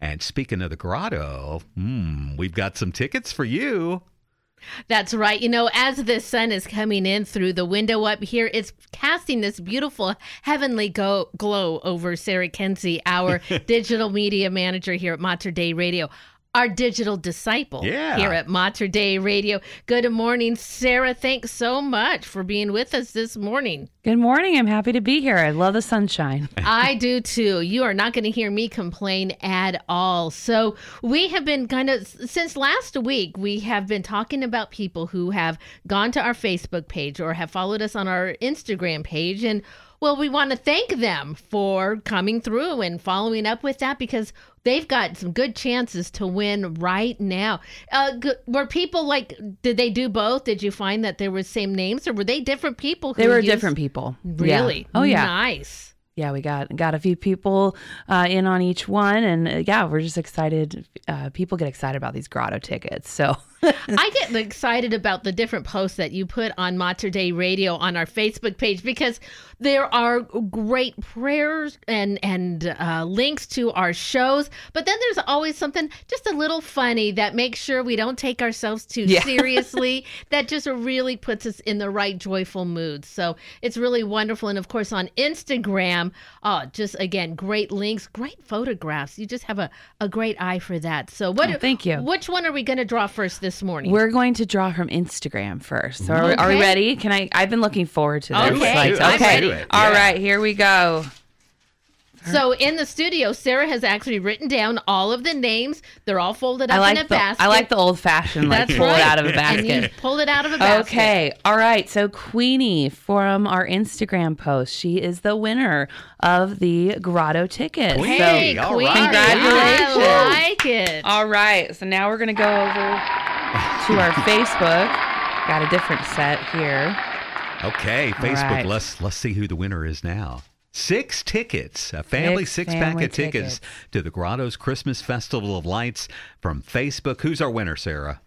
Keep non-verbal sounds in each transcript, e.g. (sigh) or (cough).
And speaking of the grotto, hmm, we've got some tickets for you. That's right. You know, as the sun is coming in through the window up here, it's casting this beautiful heavenly go- glow over Sarah Kuenzi, our (laughs) digital media manager here at Mater Dei Radio our digital disciple yeah. here at Mater Dei Radio. Good morning, Sarah. Thanks so much for being with us this morning. Good morning. I'm happy to be here. I love the sunshine. (laughs) I do too. You are not going to hear me complain at all. So, we have been kind of, since last week, we have been talking about people who have gone to our Facebook page or have followed us on our Instagram page. And well, we want to thank them for coming through and following up with that because they've got some good chances to win right now. Uh, were people like, did they do both? Did you find that there were same names or were they different people? they were used... different people. Really? Yeah. Oh, yeah. Nice yeah, we got got a few people uh, in on each one, and uh, yeah, we're just excited. Uh, people get excited about these grotto tickets, so (laughs) I get excited about the different posts that you put on Mater Dei Radio on our Facebook page because there are great prayers and and uh, links to our shows. But then there's always something just a little funny that makes sure we don't take ourselves too yeah. (laughs) seriously. that just really puts us in the right joyful mood. So it's really wonderful. And of course on Instagram, oh, just again great links, great photographs. You just have a, a great eye for that. So what? Oh, thank you. Which one are we going to draw first this morning? We're going to draw from Instagram first. So are, okay. are we ready? Can I? I've been looking forward to this. Okay. Like, okay. All yeah. right, here we go. So in the studio, Sarah has actually written down all of the names. They're all folded up I like in a the, basket. I like the old fashioned, like That's pull right. it out of a basket. And you pull it out of a basket. Okay. All right. So Queenie from our Instagram post, she is the winner of the Grotto ticket. Hey, so, Queenie. Congratulations. I like it. All right. So now we're gonna go over to our Facebook. Got a different set here. Okay, Facebook. right. Let's let's see who the winner is now. Six tickets, a family Six six, pack of tickets, tickets. to the Grotto's Christmas Festival of Lights from Facebook. Who's our winner, Sarah?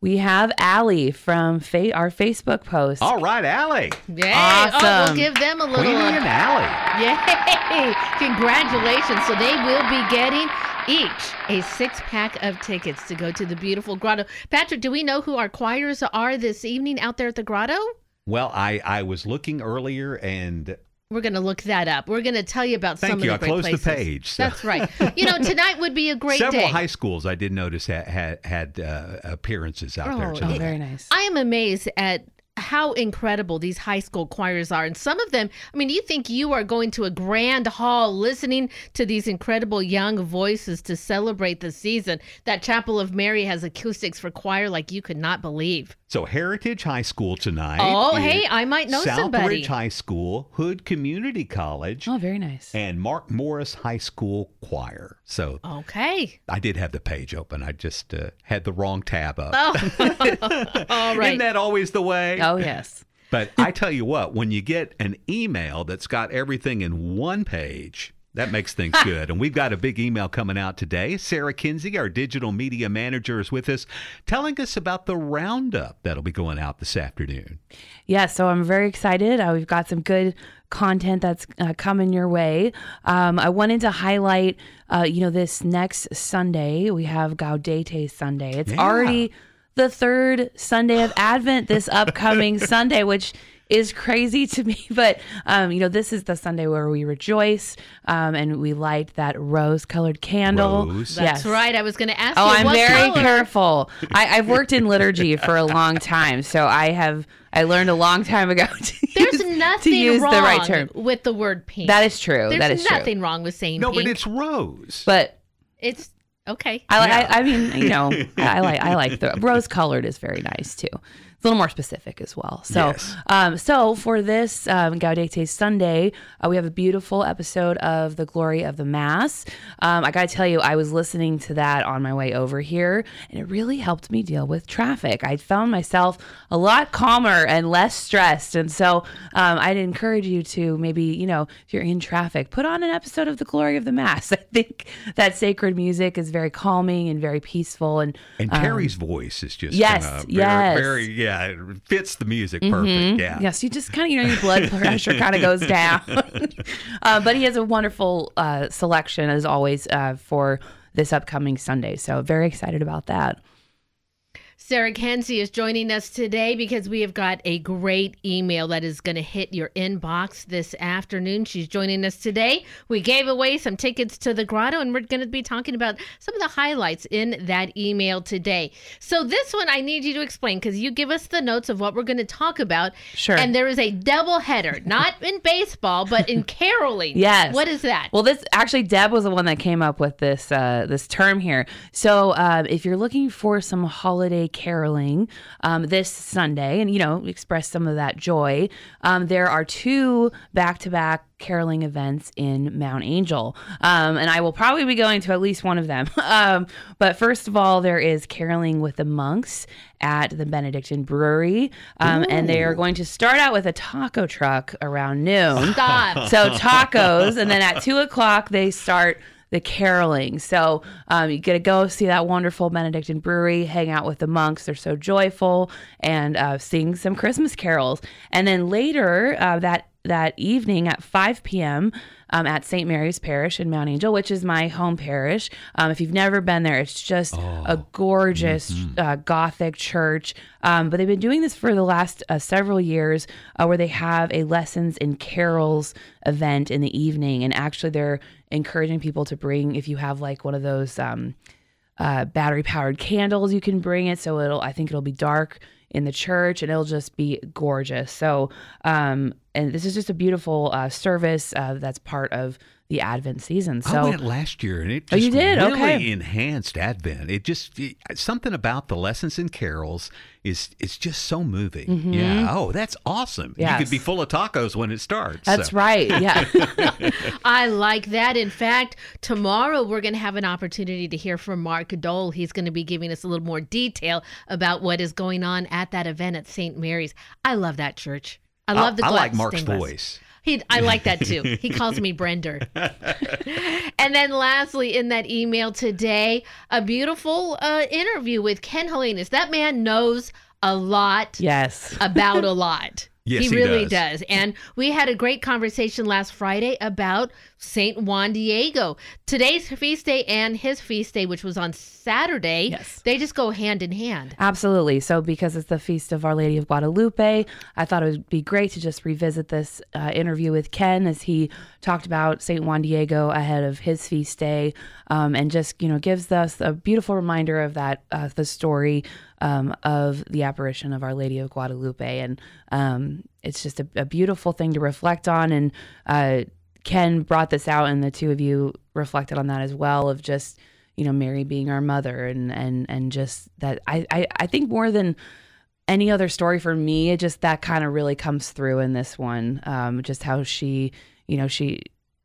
We have Allie from fa- our Facebook post. All right, Allie. Yay. Oh, we'll give them a little. Queenie and Allie. Yay! (laughs) Congratulations. So they will be getting each a six pack of tickets to go to the beautiful grotto. Patrick, do we know who our choirs are this evening out there at the grotto? Well, I I was looking earlier and We're going to look that up. We're going to tell you about Thank some you. of the I great closed the page, so- That's right. You know, tonight would be a great several day. high schools I did notice had had, had uh, appearances out there Oh, Oh, very nice. I am amazed at how incredible these high school choirs are. And some of them, I mean, you think you are going to a grand hall listening to these incredible young voices to celebrate the season. That Chapel of Mary has acoustics for choir like you could not believe. So Heritage High School tonight. Oh, hey, I might know Southridge somebody. High School, Hood Community College, Oh, very nice. and Mark Morris High School Choir. So Okay. I did have the page open. I just uh, had the wrong tab up. Oh, (laughs) (laughs) all right. Isn't that always the way? Oh, yes. But I tell you what, when you get an email that's got everything in one page, that makes things (laughs) good. And we've got a big email coming out today. Sarah Kuenzi, our digital media manager, is with us telling us about the roundup that'll be going out this afternoon. Yeah, so I'm very excited. Uh, we've got some good content that's uh, coming your way. Um, I wanted to highlight, uh, you know, this next Sunday, we have Gaudete Sunday. It's Yeah. already the third Sunday of Advent this upcoming (laughs) Sunday, which is crazy (laughs) to me. But, um, you know, this is the Sunday where we rejoice um, and we light that rose colored candle. Rose. That's Yes. right. I was going to ask Oh, you I'm what very color. careful. I, I've worked in liturgy for a long time, so I have I learned a long time ago (laughs) to There's use, nothing to use wrong the right term. with the word pink. That is true. There's that is nothing true. wrong with saying No, pink. but it's rose. But it's okay. I, Yeah. I, I mean, you know, (laughs) I like I like the rose colored is very nice too. A little more specific as well. So, Yes. um, so for this um, Gaudete Sunday, uh, we have a beautiful episode of the Glory of the Mass. Um, I got to tell you, I was listening to that on my way over here, and it really helped me deal with traffic. I found myself a lot calmer and less stressed, and so um, I'd encourage you to maybe, you know, if you're in traffic, put on an episode of the Glory of the Mass. (laughs) I think that sacred music is very calming and very peaceful, and and um, Terry's voice is just yes, very, yes. very, yeah. Yeah, it fits the music perfect. Yeah. Yes, you just kind of, you know, your blood pressure kind of goes down. (laughs) uh, but he has a wonderful uh, selection, as always, uh, for this upcoming Sunday. So, very excited about that. Sarah Kuenzi is joining us today because we have got a great email that is going to hit your inbox this afternoon. She's joining us today. We gave away some tickets to the grotto, and we're going to be talking about some of the highlights in that email today. So, this one I need you to explain because you give us the notes of what we're going to talk about. Sure. And there is a double header, not in baseball, but in caroling. (laughs) Yes. What is that? Well, this actually Deb was the one that came up with this uh, this term here. So, uh, if you're looking for some holiday caroling um, this Sunday, and you know, express some of that joy, um, there are two back to back caroling events in Mount Angel, um, and I will probably be going to at least one of them. (laughs) um, but first of all, there is caroling with the monks at the Benedictine Brewery, um, and they are going to start out with a taco truck around noon. Stop. So tacos, and then at two o'clock they start the caroling. So um, you get to go see that wonderful Benedictine brewery, hang out with the monks. They're so joyful, and uh, sing some Christmas carols. And then later uh, that that evening at 5 p.m. Um, at St. Mary's Parish in Mount Angel, which is my home parish. Um, if you've never been there, it's just a gorgeous uh, Gothic church. Um, but they've been doing this for the last uh, several years, uh, where they have a lessons in carols event in the evening, and actually they're encouraging people to bring if you have like one of those um, uh, battery powered candles, you can bring it. So it'll, I think it'll be dark in the church and it'll just be gorgeous. So, um, and this is just a beautiful uh, service uh, that's part of the Advent season. So, I went last year and it Oh, you did? really Okay. enhanced Advent. It just it- something about the lessons and carols is it's just so moving. Yeah. Oh, that's awesome. You Mm-hmm. Could be full of tacos when it starts. that's so. right. Yeah. (laughs) (laughs) I like that. In fact, tomorrow we're going to have an opportunity to hear from Mark Dole. He's going to be giving us a little more detail about what is going on at that event at St. Mary's. I love that church. I love the I like Mark's glass. voice. He, I like that too. He (laughs) calls me Brender. (laughs) and then lastly, in that email today, a beautiful uh, interview with Ken Helenas. That man knows a lot yes. about a (laughs) lot. Yes, he really does. does. And we had a great conversation last Friday about St. Juan Diego. Today's feast day and his feast day, which was on Saturday, Yes. they just go hand in hand. Absolutely. So, because it's the Feast of Our Lady of Guadalupe, I thought it would be great to just revisit this uh, interview with Ken as he talked about St. Juan Diego ahead of his feast day um, and just, you know, gives us a beautiful reminder of that, uh, the story um, of the apparition of Our Lady of Guadalupe. And um, it's just a, a beautiful thing to reflect on. And uh, Ken brought this out, and the two of you reflected on that as well of just, you know, Mary being our mother and and and just that I I, I think more than any other story for me, it just that kind of really comes through in this one. Um, just how she, you know, she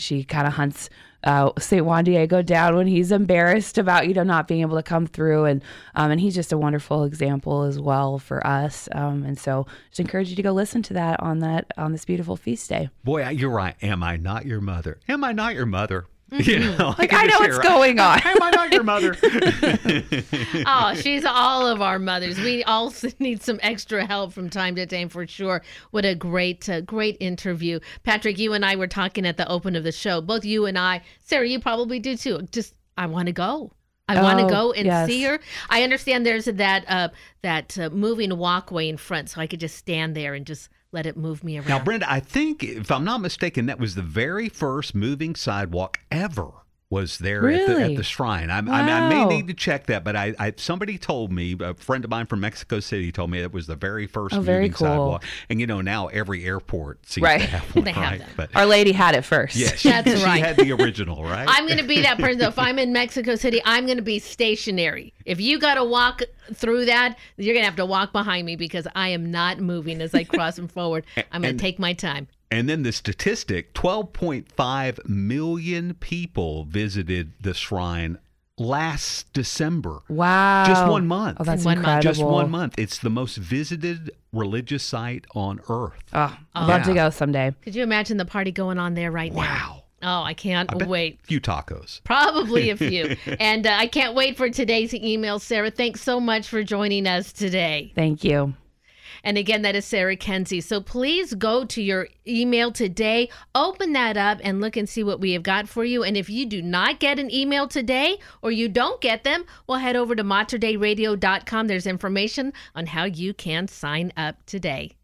she kind of hunts uh, Saint Juan Diego down when he's embarrassed about you know not being able to come through, and um, and he's just a wonderful example as well for us. Um, and so just encourage you to go listen to that on that on this beautiful feast day. Boy, you're right. Am I not your mother? Am I not your mother? (laughs) You know, Mm-hmm. Like I know what's going (laughs) on. Am I not your mother? (laughs) oh, she's all of our mothers. We all need some extra help from time to time for sure. What a great, uh, great interview. Patrick, you and I were talking at the open of the show. Both you and I, Sarah, you probably do too. Just, I want to go. I want to Oh, go and yes. see her. I understand there's that uh, that uh, moving walkway in front, so I could just stand there and just let it move me around. Now, Brenda, I think, if I'm not mistaken, that was the very first moving sidewalk ever was there at, the, at the shrine. I, I, mean, I may need to check that, but I, I somebody told me, a friend of mine from Mexico City told me it was the very first Oh, very cool. sidewalk. And you know, now every airport seems Right. to have (laughs) one, They have right? them. But Our Lady had it first. yeah, (laughs) she, That's she right. had the original, (laughs) right? I'm going to be that person. though. If I'm in Mexico City, I'm going to be stationary. If you got to walk through that, you're going to have to walk behind me because I am not moving as I cross them forward. I'm going to take my time. And then the statistic 12.5 million people visited the shrine last December. Wow. Just one month. Oh, that's One month. incredible. Just one month. It's the most visited religious site on earth. Oh, I'd love to go someday. Could you imagine the party going on there right now? Wow. Oh, I can't bet- wait. A few tacos. Probably a few. (laughs) and uh, I can't wait for today's email, Sarah. Thanks so much for joining us today. Thank you. And again, that is Sarah Kuenzi. So please go to your email today, open that up, and look and see what we have got for you. And if you do not get an email today or you don't get them, well, head over to materdeiradio.com. There's information on how you can sign up today.